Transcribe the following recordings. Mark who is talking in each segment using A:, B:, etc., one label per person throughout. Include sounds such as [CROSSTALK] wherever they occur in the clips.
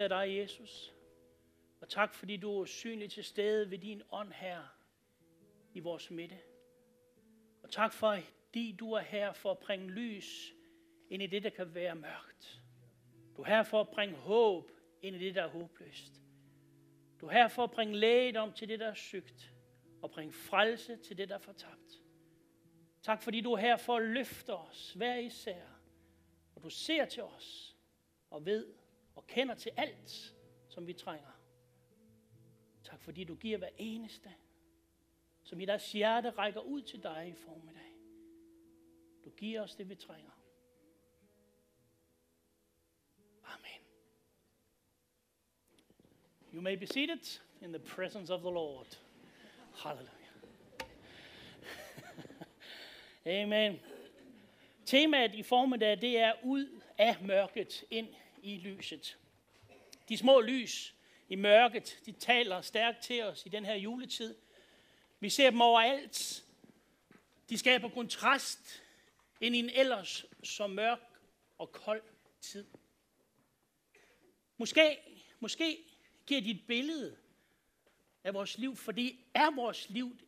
A: af dig, Jesus. Og tak, fordi du er synlig til stede ved din ånd her i vores midte. Og tak for, fordi du er her for at bringe lys ind i det, der kan være mørkt. Du er her for at bringe håb ind i det, der er håbløst. Du er her for at bringe lægedom til det, der er sygt. Og bringe frelse til det, der er fortabt. Tak fordi du er her for at løfte os hver især. Og du ser til os og ved kender til alt, som vi trænger. Tak fordi du giver hver eneste, som i deres hjerte rækker ud til dig i formiddag. Du giver os det, vi trænger. Amen. You may be seated in the presence of the Lord. Hallelujah. [LAUGHS] Amen. Temaet i formiddag, det er ud af mørket ind i lyset. De små lys i mørket, de taler stærkt til os i den her juletid. Vi ser dem overalt. De skaber kontrast ind i en ellers så mørk og kold tid. Måske, måske giver de et billede af vores liv, fordi er vores liv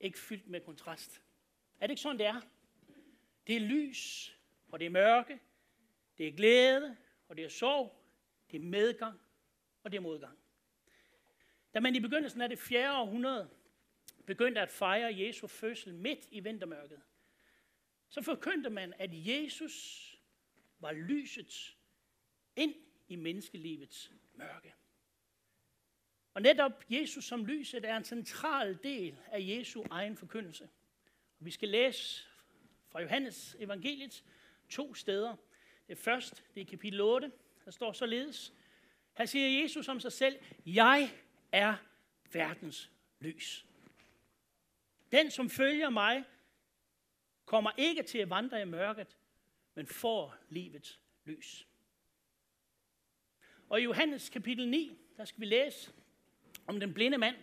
A: ikke fyldt med kontrast? Er det ikke sådan, det er? Det er lys, og det er mørke, det er glæde, og det er sorg, det er medgang, og det er modgang. Da man i begyndelsen af det 4. århundrede begyndte at fejre Jesu fødsel midt i vintermørket, så forkyndte man, at Jesus var lyset ind i menneskelivets mørke. Og netop Jesus som lyset er en central del af Jesu egen forkyndelse. Vi skal læse fra Johannes evangeliet to steder. Det første, det er kapitel 8, der står således. Her siger Jesus om sig selv, jeg er verdens lys. Den, som følger mig, kommer ikke til at vandre i mørket, men får livets lys. Og i Johannes kapitel 9, der skal vi læse om den blinde mand.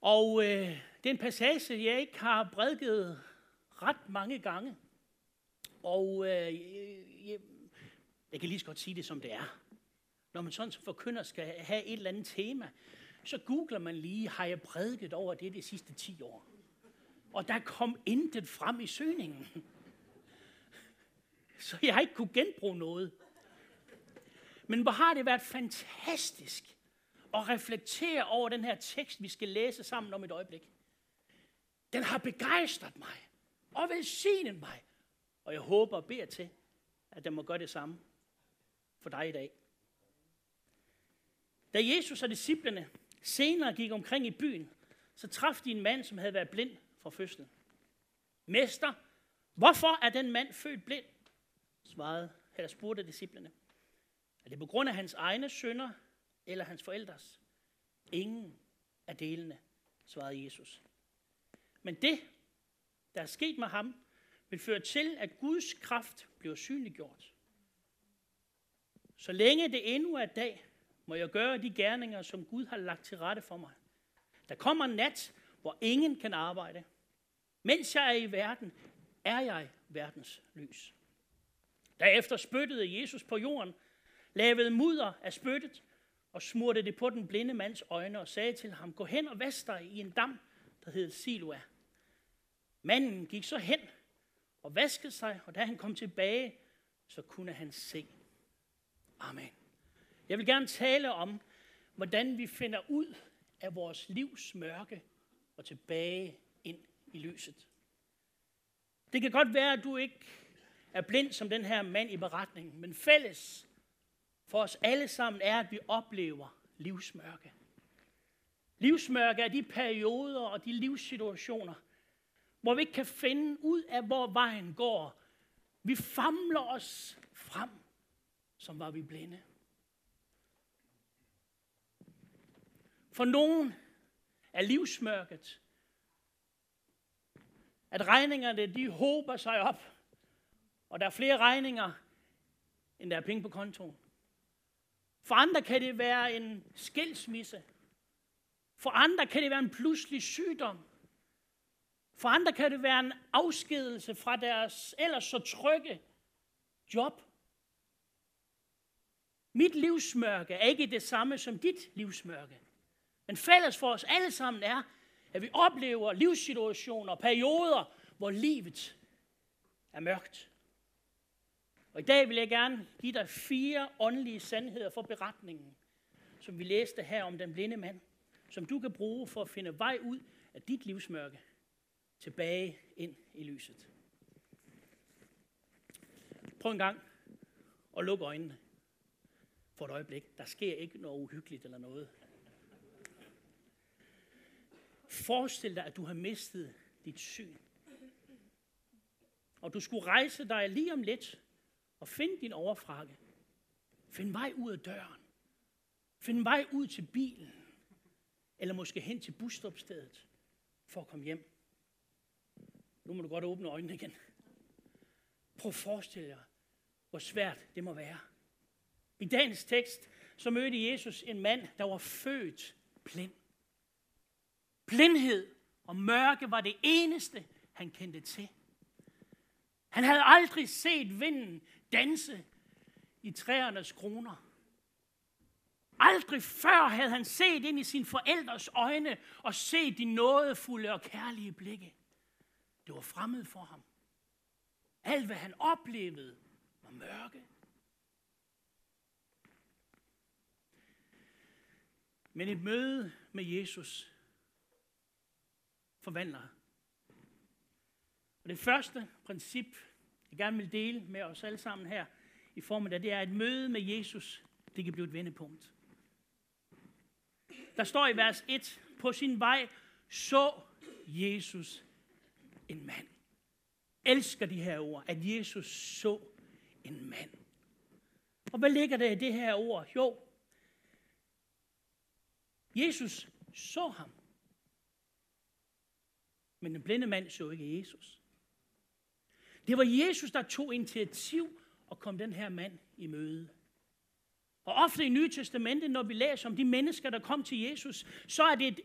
A: Og øh, det er en passage, jeg ikke har prædiket ret mange gange. Og øh, jeg, jeg kan lige så godt sige det, som det er. Når man sådan som forkynder skal have et eller andet tema, så googler man lige, har jeg prædiket over det de sidste 10 år? Og der kom intet frem i søgningen. Så jeg har ikke kunne genbruge noget. Men hvor har det været fantastisk at reflektere over den her tekst, vi skal læse sammen om et øjeblik. Den har begejstret mig og velsignet mig. Og jeg håber og beder til, at den må gøre det samme for dig i dag. Da Jesus og disciplene senere gik omkring i byen, så traf de en mand, som havde været blind fra fødslen. Mester, hvorfor er den mand født blind? Svarede, eller spurgte disciplene. Er det på grund af hans egne sønder eller hans forældres? Ingen af delene, svarede Jesus. Men det, der er sket med ham, vil føre til, at Guds kraft bliver synliggjort. Så længe det endnu er dag, må jeg gøre de gerninger, som Gud har lagt til rette for mig. Der kommer en nat, hvor ingen kan arbejde. Mens jeg er i verden, er jeg verdens lys. Derefter spyttede Jesus på jorden, lavede mudder af spyttet og smurte det på den blinde mands øjne og sagde til ham, gå hen og vask dig i en dam, der hed Siloa. Manden gik så hen og vaskede sig, og da han kom tilbage, så kunne han se. Amen. Jeg vil gerne tale om, hvordan vi finder ud af vores livs mørke og tilbage ind i lyset. Det kan godt være, at du ikke er blind som den her mand i beretningen, men fælles for os alle sammen er, at vi oplever livsmørke. Livsmørke er de perioder og de livssituationer, hvor vi ikke kan finde ud af, hvor vejen går. Vi famler os frem, som var vi blinde. For nogen er livsmørket, at regningerne de håber sig op, og der er flere regninger, end der er penge på kontoen. For andre kan det være en skilsmisse. For andre kan det være en pludselig sygdom. For andre kan det være en afskedelse fra deres ellers så trygge job. Mit livsmørke er ikke det samme som dit livsmørke. Men fælles for os alle sammen er, at vi oplever livssituationer, og perioder, hvor livet er mørkt. Og i dag vil jeg gerne give dig fire åndelige sandheder for beretningen, som vi læste her om den blinde mand, som du kan bruge for at finde vej ud af dit livsmørke tilbage ind i lyset. Prøv en gang at lukke øjnene for et øjeblik. Der sker ikke noget uhyggeligt eller noget. Forestil dig, at du har mistet dit syn. Og du skulle rejse dig lige om lidt og finde din overfrakke. Find vej ud af døren. Find vej ud til bilen. Eller måske hen til busstopstedet for at komme hjem. Nu må du godt åbne øjnene igen. Prøv at forestille jer, hvor svært det må være. I dagens tekst, så mødte Jesus en mand, der var født blind. Blindhed og mørke var det eneste, han kendte til. Han havde aldrig set vinden danse i træernes kroner. Aldrig før havde han set ind i sin forældres øjne og set de nådefulde og kærlige blikke. Det var fremmed for ham. Alt, hvad han oplevede, var mørke. Men et møde med Jesus forvandler. Og det første princip, jeg gerne vil dele med os alle sammen her i form af det er, at et møde med Jesus, det kan blive et vendepunkt. Der står i vers 1, på sin vej så Jesus en mand. Elsker de her ord, at Jesus så en mand. Og hvad ligger der i det her ord? Jo, Jesus så ham. Men den blinde mand så ikke Jesus. Det var Jesus, der tog initiativ og kom den her mand i møde. Og ofte i Nye Testamentet, når vi læser om de mennesker, der kom til Jesus, så er det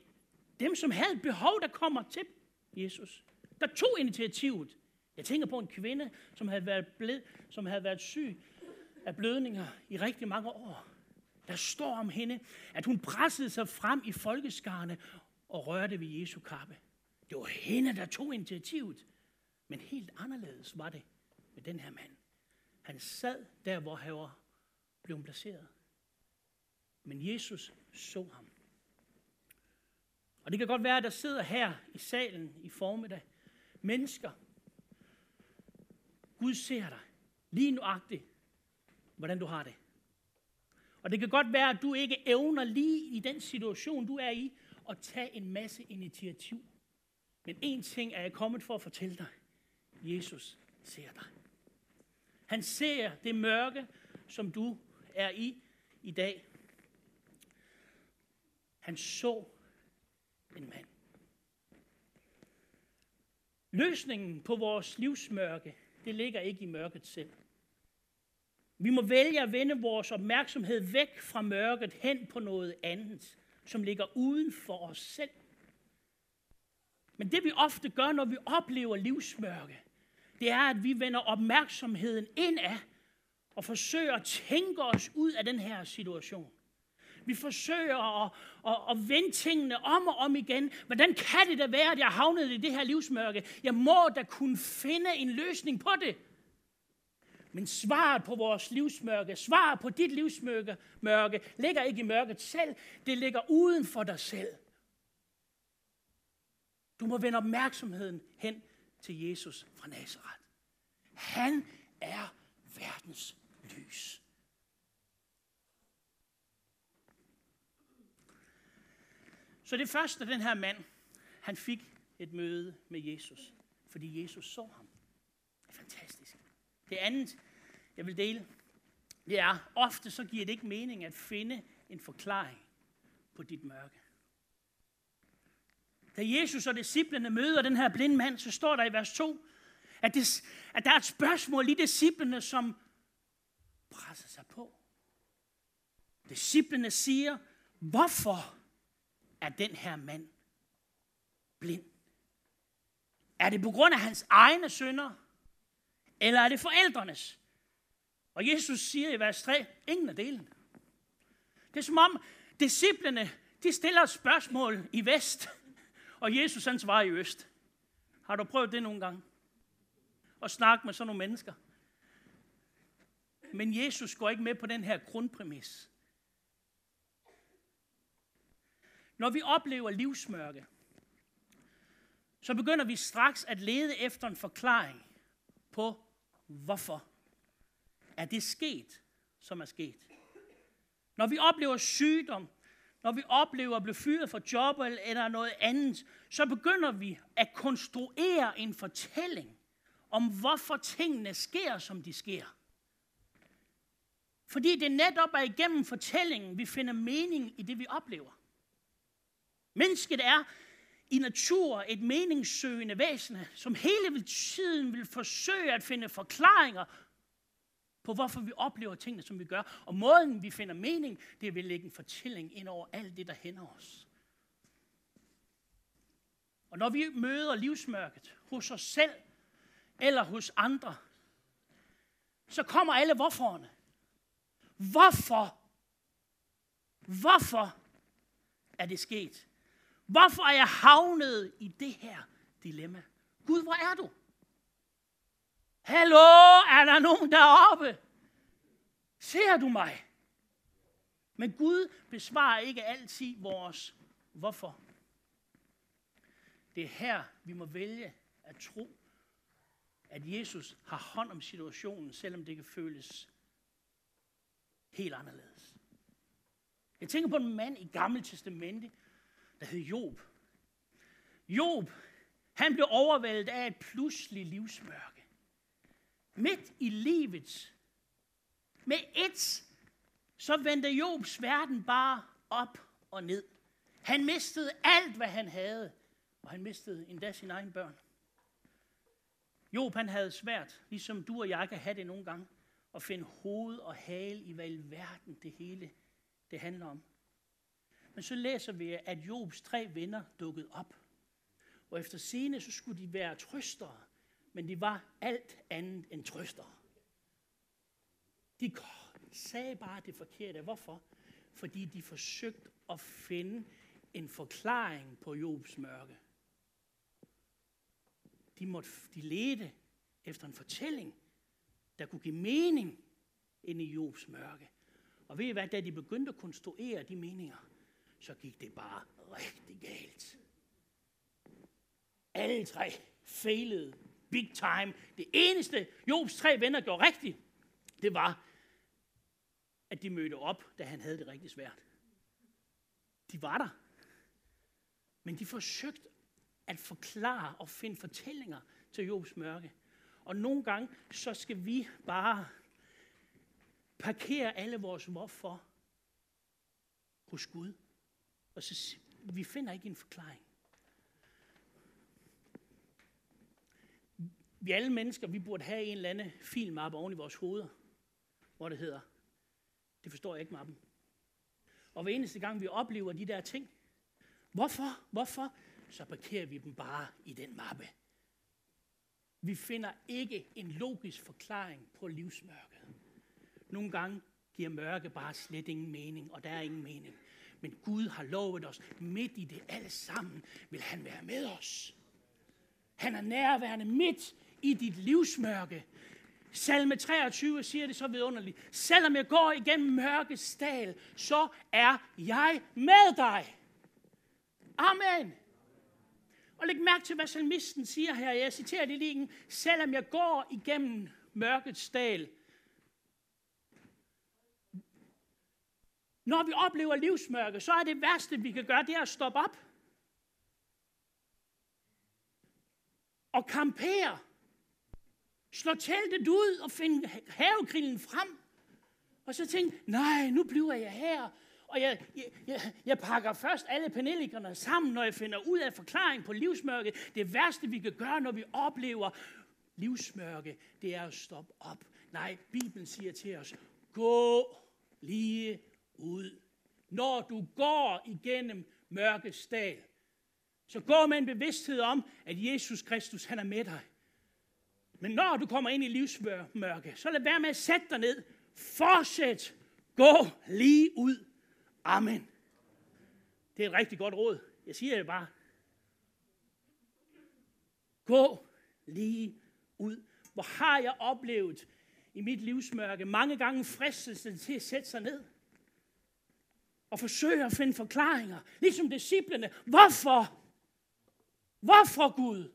A: dem, som havde et behov, der kommer til Jesus. Der tog initiativet. Jeg tænker på en kvinde, som havde været, bled, som havde været syg af blødninger i rigtig mange år. Der står om hende, at hun pressede sig frem i folkeskarne og rørte ved Jesu kappe. Det var hende, der tog initiativet. Men helt anderledes var det med den her mand. Han sad der, hvor han var blevet placeret. Men Jesus så ham. Og det kan godt være, at der sidder her i salen i formiddag mennesker. Gud ser dig lige nuagtigt, hvordan du har det. Og det kan godt være, at du ikke evner lige i den situation, du er i, at tage en masse initiativ. Men en ting er jeg kommet for at fortælle dig. Jesus ser dig. Han ser det mørke, som du er i i dag. Han så en mand. Løsningen på vores livsmørke, det ligger ikke i mørket selv. Vi må vælge at vende vores opmærksomhed væk fra mørket hen på noget andet, som ligger uden for os selv. Men det vi ofte gør, når vi oplever livsmørke, det er, at vi vender opmærksomheden indad og forsøger at tænke os ud af den her situation. Vi forsøger at, at, at vende tingene om og om igen. Hvordan kan det da være, at jeg havnede i det her livsmørke? Jeg må da kunne finde en løsning på det. Men svaret på vores livsmørke, svaret på dit livsmørke, mørke, ligger ikke i mørket selv. Det ligger uden for dig selv. Du må vende opmærksomheden hen til Jesus fra Nazareth. Han er verdens lys. Så det første, den her mand, han fik et møde med Jesus, fordi Jesus så ham. Det er fantastisk. Det andet, jeg vil dele, det er, ofte så giver det ikke mening at finde en forklaring på dit mørke. Da Jesus og disciplene møder den her blinde mand, så står der i vers 2, at, det, at der er et spørgsmål i disciplene, som presser sig på. Disciplene siger, hvorfor er den her mand blind? Er det på grund af hans egne synder? Eller er det forældrenes? Og Jesus siger i vers 3, ingen af delen. Det er som om disciplene, de stiller et spørgsmål i vest, og Jesus han svarer i øst. Har du prøvet det nogle gange? At snakke med sådan nogle mennesker? Men Jesus går ikke med på den her grundpræmis. Når vi oplever livsmørke, så begynder vi straks at lede efter en forklaring på, hvorfor er det sket, som er sket. Når vi oplever sygdom, når vi oplever at blive fyret fra job eller noget andet, så begynder vi at konstruere en fortælling om, hvorfor tingene sker, som de sker. Fordi det netop er igennem fortællingen, vi finder mening i det, vi oplever. Mennesket er i natur et meningssøgende væsen, som hele tiden vil forsøge at finde forklaringer på, hvorfor vi oplever tingene, som vi gør. Og måden, vi finder mening, det er ved at lægge en fortælling ind over alt det, der hænder os. Og når vi møder livsmørket hos os selv eller hos andre, så kommer alle hvorforerne. Hvorfor? Hvorfor er det sket? Hvorfor er jeg havnet i det her dilemma? Gud, hvor er du? Hallo, er der nogen deroppe? Ser du mig? Men Gud besvarer ikke altid vores hvorfor. Det er her, vi må vælge at tro, at Jesus har hånd om situationen, selvom det kan føles helt anderledes. Jeg tænker på en mand i Gamle Testamente, der hed Job. Job, han blev overvældet af et pludseligt livsmørke. Midt i livet, med et, så vendte Jobs verden bare op og ned. Han mistede alt, hvad han havde, og han mistede endda sine egne børn. Job han havde svært, ligesom du og jeg kan have det nogle gange, at finde hoved og hale i hvad i verden det hele det handler om. Men så læser vi, at Jobs tre venner dukkede op. Og efter scene, så skulle de være trøstere, men de var alt andet end trøstere. De sagde bare det forkerte. Hvorfor? Fordi de forsøgte at finde en forklaring på Jobs mørke. De, måtte, de ledte efter en fortælling, der kunne give mening ind i Jobs mørke. Og ved I hvad, da de begyndte at konstruere de meninger, så gik det bare rigtig galt. Alle tre fejlede big time. Det eneste, Jobs tre venner gjorde rigtigt, det var, at de mødte op, da han havde det rigtig svært. De var der. Men de forsøgte at forklare og finde fortællinger til Jobs mørke. Og nogle gange, så skal vi bare parkere alle vores hvorfor hos Gud. Og så vi finder ikke en forklaring. Vi alle mennesker, vi burde have en eller anden filmappe oven i vores hoveder, hvor det hedder, det forstår jeg ikke mappen. Og hver eneste gang vi oplever de der ting, hvorfor, hvorfor, så parkerer vi dem bare i den mappe. Vi finder ikke en logisk forklaring på livsmørket. Nogle gange giver mørke bare slet ingen mening, og der er ingen mening. Men Gud har lovet os, midt i det alle sammen, vil han være med os. Han er nærværende midt i dit livsmørke. Salme 23 siger det så vidunderligt. Selvom jeg går igennem mørkets dal, så er jeg med dig. Amen. Og læg mærke til, hvad salmisten siger her. Jeg citerer det lige. Selvom jeg går igennem mørkets dal. Når vi oplever livsmørke, så er det værste, vi kan gøre, det er at stoppe op. Og kampere. Slå teltet ud og finde havegrillen frem. Og så tænkte nej, nu bliver jeg her. Og jeg, jeg, jeg, jeg pakker først alle panelikerne sammen, når jeg finder ud af forklaring på livsmørket. Det værste, vi kan gøre, når vi oplever livsmørke, det er at stoppe op. Nej, Bibelen siger til os, gå lige ud. Når du går igennem mørkets dal, så gå med en bevidsthed om, at Jesus Kristus, han er med dig. Men når du kommer ind i livsmørke, så lad være med at sætte dig ned. Fortsæt. Gå lige ud. Amen. Det er et rigtig godt råd. Jeg siger det bare. Gå lige ud. Hvor har jeg oplevet i mit livsmørke mange gange fristelsen til at sætte sig ned og forsøge at finde forklaringer, ligesom disciplene. Hvorfor? Hvorfor Gud?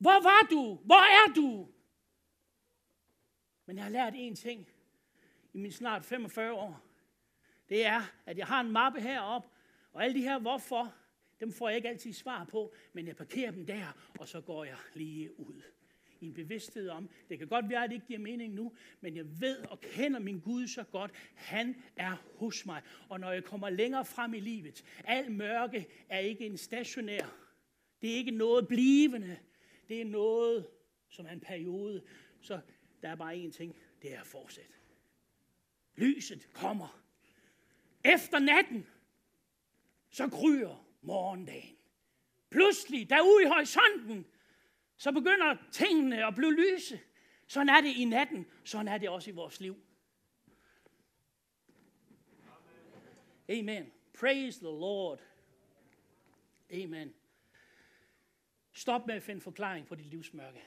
A: Hvor var du? Hvor er du? Men jeg har lært en ting i min snart 45 år. Det er, at jeg har en mappe heroppe, og alle de her hvorfor, dem får jeg ikke altid svar på, men jeg parkerer dem der, og så går jeg lige ud. I en bevidsthed om, det kan godt være, at det ikke giver mening nu, men jeg ved og kender min Gud så godt. Han er hos mig. Og når jeg kommer længere frem i livet, al mørke er ikke en stationær. Det er ikke noget blivende. Det er noget, som er en periode. Så der er bare én ting, det er at fortsætte. Lyset kommer. Efter natten, så gryer morgendagen. Pludselig, derude i horisonten, så begynder tingene at blive lyse. Sådan er det i natten, sådan er det også i vores liv. Amen. Praise the Lord. Amen. Stop med at finde forklaring på dit livsmørke.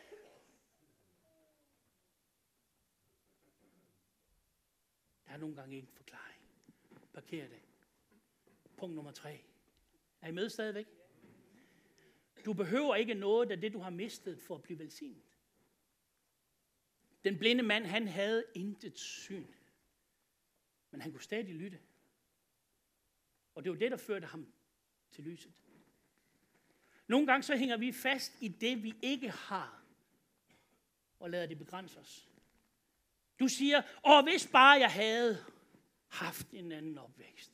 A: Der er nogle gange ikke en forklaring. Parker det. Punkt nummer tre. Er I med stadigvæk? Du behøver ikke noget af det, du har mistet, for at blive velsignet. Den blinde mand, han havde intet syn. Men han kunne stadig lytte. Og det var det, der førte ham til lyset. Nogle gange så hænger vi fast i det, vi ikke har, og lader det begrænse os. Du siger, åh, hvis bare jeg havde haft en anden opvækst.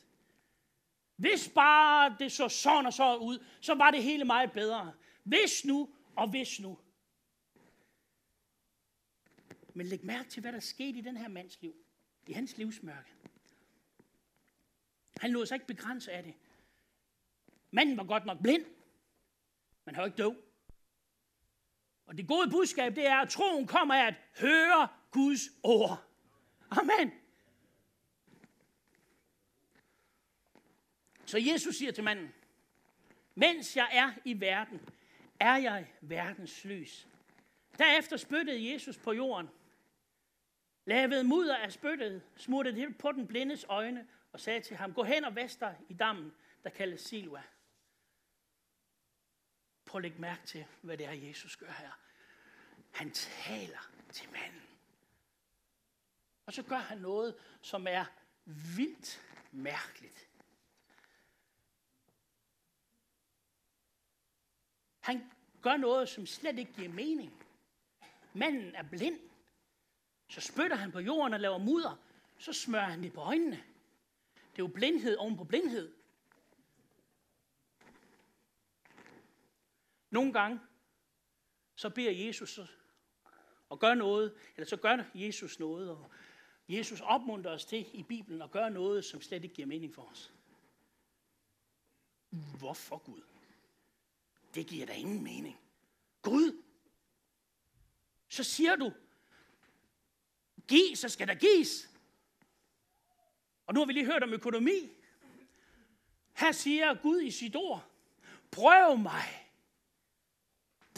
A: Hvis bare det så sådan og så ud, så var det hele meget bedre. Hvis nu, og hvis nu. Men læg mærke til, hvad der skete i den her mands liv. I hans livsmørke. Han lod sig ikke begrænse af det. Manden var godt nok blind, man han jo ikke død. Og det gode budskab, det er, at troen kommer af at høre Guds ord. Amen. Så Jesus siger til manden, mens jeg er i verden, er jeg verdens lys. Derefter spyttede Jesus på jorden, lavede mudder af spyttet, smuttede det på den blindes øjne og sagde til ham, gå hen og vester i dammen, der kaldes Silua. Prøv at lægge mærke til, hvad det er, Jesus gør her. Han taler til manden. Og så gør han noget, som er vildt mærkeligt. Han gør noget, som slet ikke giver mening. Manden er blind. Så spytter han på jorden og laver mudder. Så smører han det på øjnene. Det er jo blindhed oven på blindhed. Nogle gange, så beder Jesus og gør noget, eller så gør Jesus noget, og Jesus opmuntrer os til i Bibelen at gøre noget, som slet ikke giver mening for os. Hvorfor Gud? Det giver da ingen mening. Gud, så siger du, giv, så skal der gives. Og nu har vi lige hørt om økonomi. Her siger Gud i sit ord, prøv mig.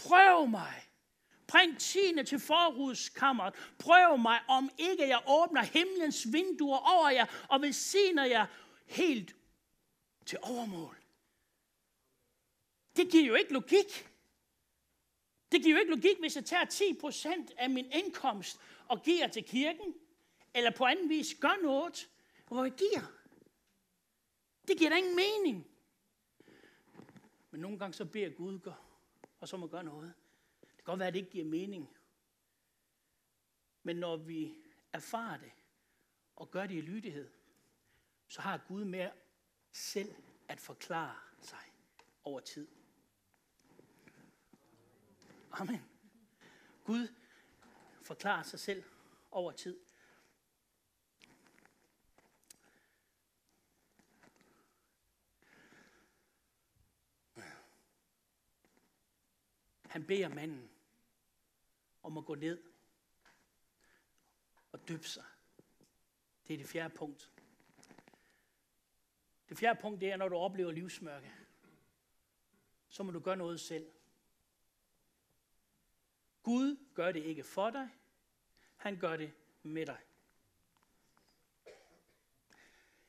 A: Prøv mig. Bring tiende til forrudskammeret. Prøv mig, om ikke jeg åbner himlens vinduer over jer og velsigner jer helt til overmål. Det giver jo ikke logik. Det giver jo ikke logik, hvis jeg tager 10% af min indkomst og giver til kirken, eller på anden vis gør noget, hvor jeg giver. Det giver da ingen mening. Men nogle gange så beder Gud, gør, og så må gøre noget. Det kan godt være, at det ikke giver mening. Men når vi erfarer det, og gør det i lydighed, så har Gud med selv at forklare sig over tid. Amen. Gud forklarer sig selv over tid. Han beder manden om at gå ned og døbe sig. Det er det fjerde punkt. Det fjerde punkt, det er, når du oplever livsmørke, så må du gøre noget selv. Gud gør det ikke for dig, han gør det med dig.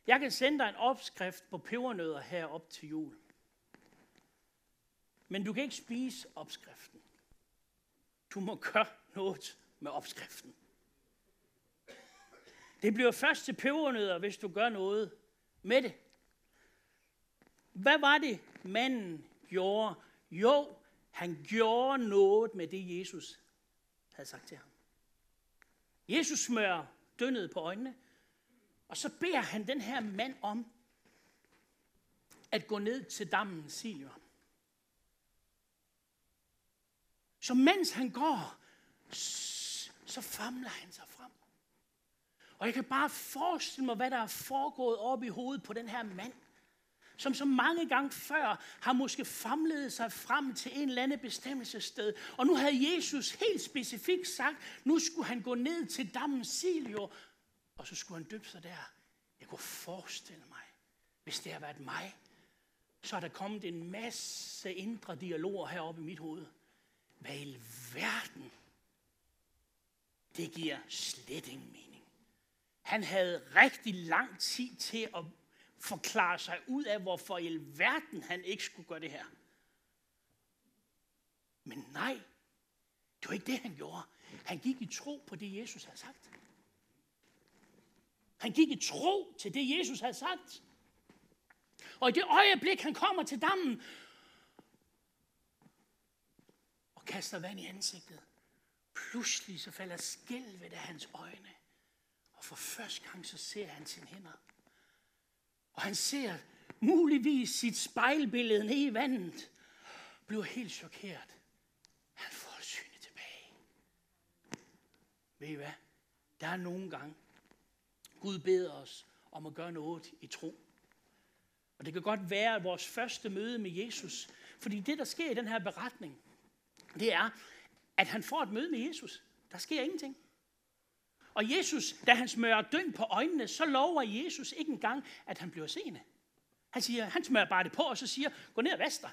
A: Jeg kan sende dig en opskrift på pebernødder her op til jul. Men du kan ikke spise opskriften. Du må gøre noget med opskriften. Det bliver først til pebernødder, hvis du gør noget med det. Hvad var det, manden gjorde? Jo, han gjorde noget med det, Jesus havde sagt til ham. Jesus smører dønnet på øjnene, og så beder han den her mand om at gå ned til dammen Silion. Så mens han går, så famler han sig frem. Og jeg kan bare forestille mig, hvad der er foregået op i hovedet på den her mand, som så mange gange før har måske famlet sig frem til en eller anden bestemmelsessted. Og nu havde Jesus helt specifikt sagt, nu skulle han gå ned til dammen Silio, og så skulle han døbe sig der. Jeg kunne forestille mig, hvis det har været mig, så er der kommet en masse indre dialoger heroppe i mit hoved. Hvad i verden? Det giver slet ingen mening. Han havde rigtig lang tid til at forklare sig ud af, hvorfor i verden han ikke skulle gøre det her. Men nej, det var ikke det, han gjorde. Han gik i tro på det, Jesus havde sagt. Han gik i tro til det, Jesus havde sagt. Og i det øjeblik, han kommer til dammen og kaster vand i ansigtet, pludselig så falder skælvet af hans øjne. Og for første gang så ser han sine hænder. Og han ser muligvis sit spejlbillede ned i vandet. Bliver helt chokeret. Han får synet tilbage. Ved I hvad? Der er nogle gange, Gud beder os om at gøre noget i tro. Og det kan godt være at vores første møde med Jesus. Fordi det, der sker i den her beretning, det er, at han får et møde med Jesus. Der sker ingenting. Og Jesus, da han smører døn på øjnene, så lover Jesus ikke engang, at han bliver seende. Han siger, han smører bare det på, og så siger, gå ned og vask dig.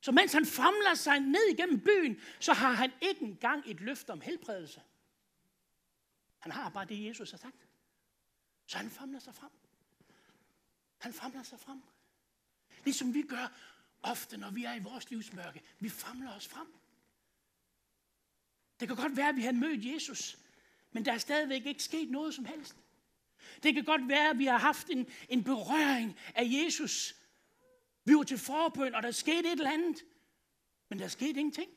A: Så mens han famler sig ned igennem byen, så har han ikke engang et løfte om helbredelse. Han har bare det, Jesus har sagt. Så han famler sig frem. Han famler sig frem. Ligesom vi gør ofte, når vi er i vores livsmørke. Vi famler os frem. Det kan godt være, at vi har mødt Jesus, men der er stadigvæk ikke sket noget som helst. Det kan godt være, at vi har haft en, en berøring af Jesus. Vi var til forbøn, og der skete et eller andet. Men der skete ingenting.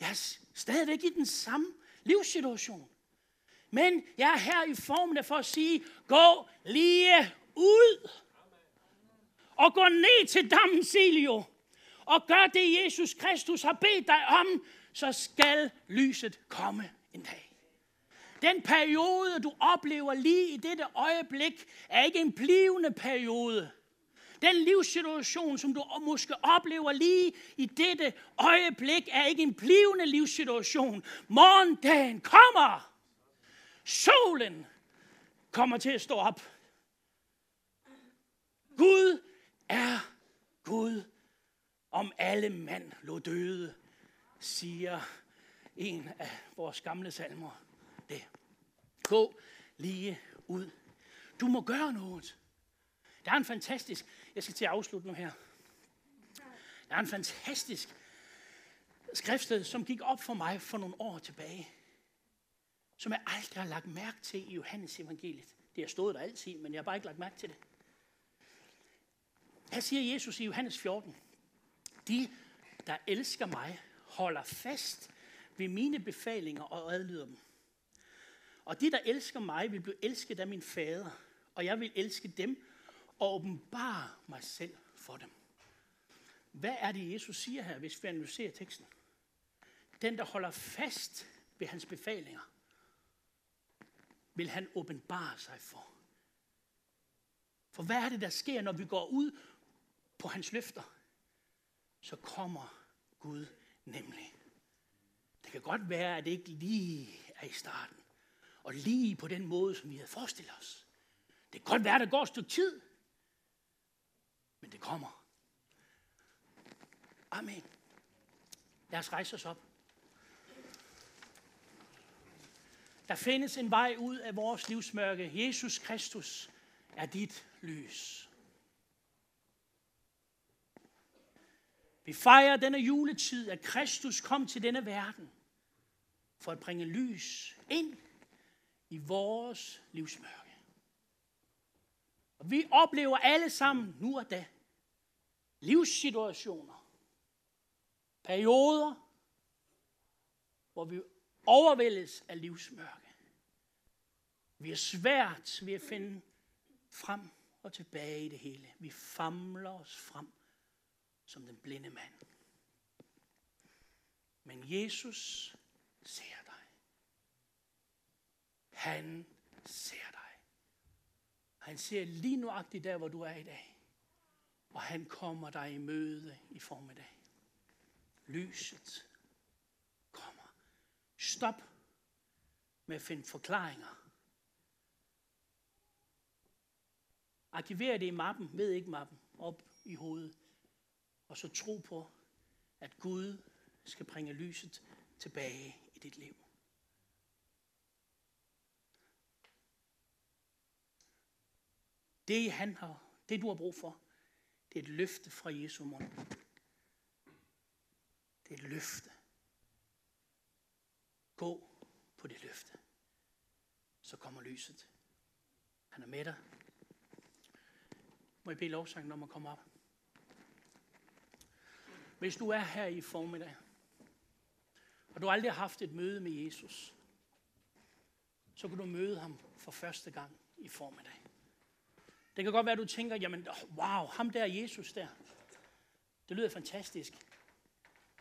A: Jeg er stadigvæk i den samme livssituation. Men jeg er her i formen for at sige, gå lige ud. Og gå ned til dammen Silio. Og gør det, Jesus Kristus har bedt dig om, så skal lyset komme en dag. Den periode, du oplever lige i dette øjeblik, er ikke en blivende periode. Den livssituation, som du måske oplever lige i dette øjeblik, er ikke en blivende livssituation. Morgendagen kommer. Solen kommer til at stå op. Gud er Gud, om alle mand lå døde, siger en af vores gamle salmer. Det. Gå lige ud. Du må gøre noget. Der er en fantastisk, jeg skal til at afslutte nu her. Der er en fantastisk skriftsted, som gik op for mig for nogle år tilbage som jeg aldrig har lagt mærke til i Johannes evangeliet. Det har stået der altid, men jeg har bare ikke lagt mærke til det. Her siger Jesus i Johannes 14, de, der elsker mig, holder fast ved mine befalinger og adlyder dem. Og de, der elsker mig, vil blive elsket af min fader, og jeg vil elske dem og åbenbare mig selv for dem. Hvad er det, Jesus siger her, hvis vi analyserer teksten? Den, der holder fast ved hans befalinger, vil han åbenbare sig for. For hvad er det, der sker, når vi går ud på hans løfter? Så kommer Gud nemlig. Det kan godt være, at det ikke lige er i starten. Og lige på den måde, som vi havde forestillet os. Det kan godt være, der går et stykke tid, men det kommer. Amen. Lad os rejse os op. Der findes en vej ud af vores livsmørke. Jesus Kristus er dit lys. Vi fejrer denne juletid, at Kristus kom til denne verden for at bringe lys ind i vores livsmørke. Og vi oplever alle sammen nu og da livssituationer, perioder, hvor vi overvældes af livsmørke. Vi er svært ved at finde frem og tilbage i det hele. Vi famler os frem som den blinde mand. Men Jesus ser dig. Han ser dig. Han ser lige nuagtigt der, hvor du er i dag. Og han kommer dig i møde i formiddag. Lyset kommer. Stop med at finde forklaringer. Arkiver det i mappen, ved ikke mappen, op i hovedet. Og så tro på, at Gud skal bringe lyset tilbage i dit liv. Det, han har, det du har brug for, det er et løfte fra Jesu mund. Det er et løfte. Gå på det løfte. Så kommer lyset. Han er med dig. Må jeg bede lovsangen om at komme op? Hvis du er her i formiddag, og du aldrig har haft et møde med Jesus, så kan du møde ham for første gang i formiddag. Det kan godt være, at du tænker, jamen, wow, ham der Jesus der, det lyder fantastisk.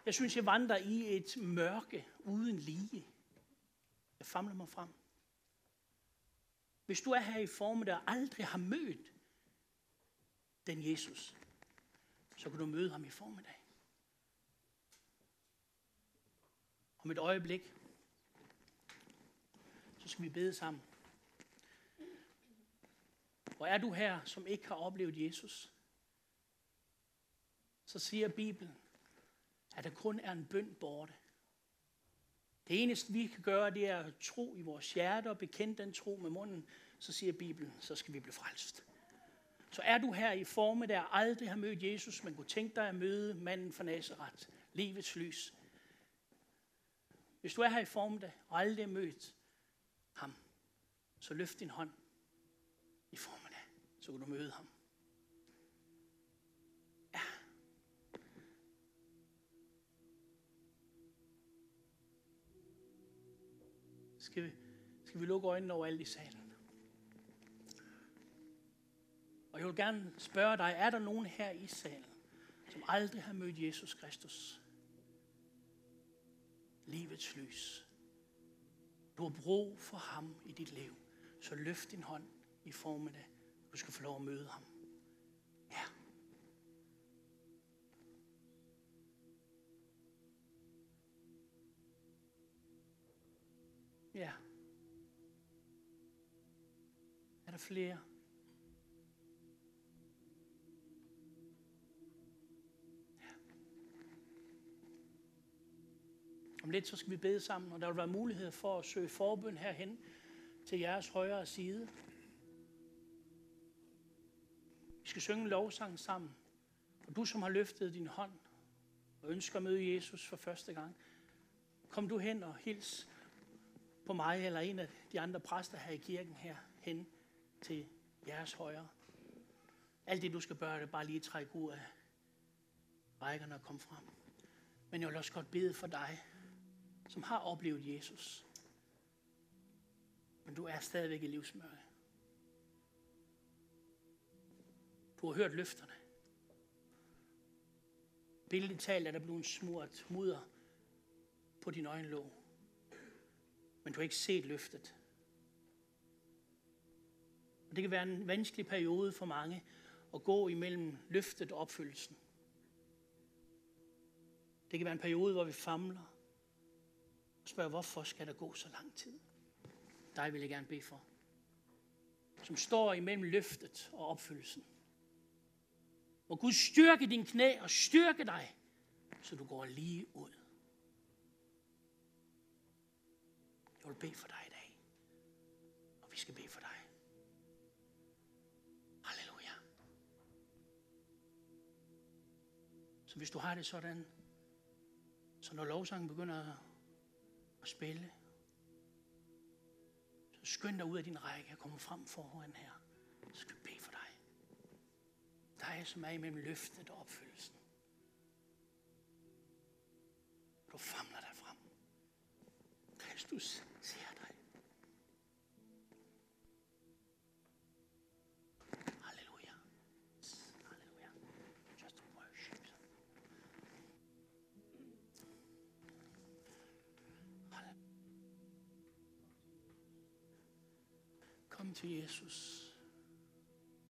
A: Jeg synes, jeg vandrer i et mørke uden lige. Jeg famler mig frem. Hvis du er her i formiddag og aldrig har mødt den Jesus, så kan du møde ham i formiddag. Om et øjeblik, så skal vi bede sammen. Og er du her, som ikke har oplevet Jesus, så siger Bibelen, at der kun er en bøn borte. Det eneste, vi kan gøre, det er at tro i vores hjerte og bekende den tro med munden. Så siger Bibelen, så skal vi blive frelst. Så er du her i forme, der aldrig har mødt Jesus, men kunne tænke dig at møde manden fra Nazareth, livets lys. Hvis du er her i formiddag og aldrig har mødt ham, så løft din hånd i formiddag så kan du møde ham. Ja. Skal vi, skal vi lukke øjnene over alt i salen? Og jeg vil gerne spørge dig, er der nogen her i salen, som aldrig har mødt Jesus Kristus? Livets lys. Du har brug for ham i dit liv. Så løft din hånd i formiddag. Du skal få lov at møde ham. Ja. Ja. Er der flere? Om lidt så skal vi bede sammen, og der vil være mulighed for at søge forbøn herhen til jeres højre side Vi skal synge en lovsang sammen. Og du, som har løftet din hånd og ønsker at møde Jesus for første gang, kom du hen og hils på mig eller en af de andre præster her i kirken her hen til jeres højre. Alt det, du skal gøre, det er bare lige trække ud af rækkerne og komme frem. Men jeg vil også godt bede for dig, som har oplevet Jesus. Men du er stadigvæk i livsmørke. Du har hørt løfterne. Billedet talt er der blevet smurt mudder på din øjenlåg. Men du har ikke set løftet. Og det kan være en vanskelig periode for mange at gå imellem løftet og opfyldelsen. Det kan være en periode, hvor vi famler spørger, hvorfor skal der gå så lang tid? Dig vil jeg gerne bede for. som står imellem løftet og opfyldelsen. Må Gud styrke din knæ og styrke dig, så du går lige ud. Jeg vil bede for dig i dag, og vi skal bede for dig. Halleluja. Så hvis du har det sådan, så når lovsangen begynder og spille, så skynd dig ud af din række og kom frem foran her. Så skal vi bede for dig. Dig, som er imellem løftet og opfyldelsen. Du famler dig frem. Kristus Halleluja. Kom til Jesus.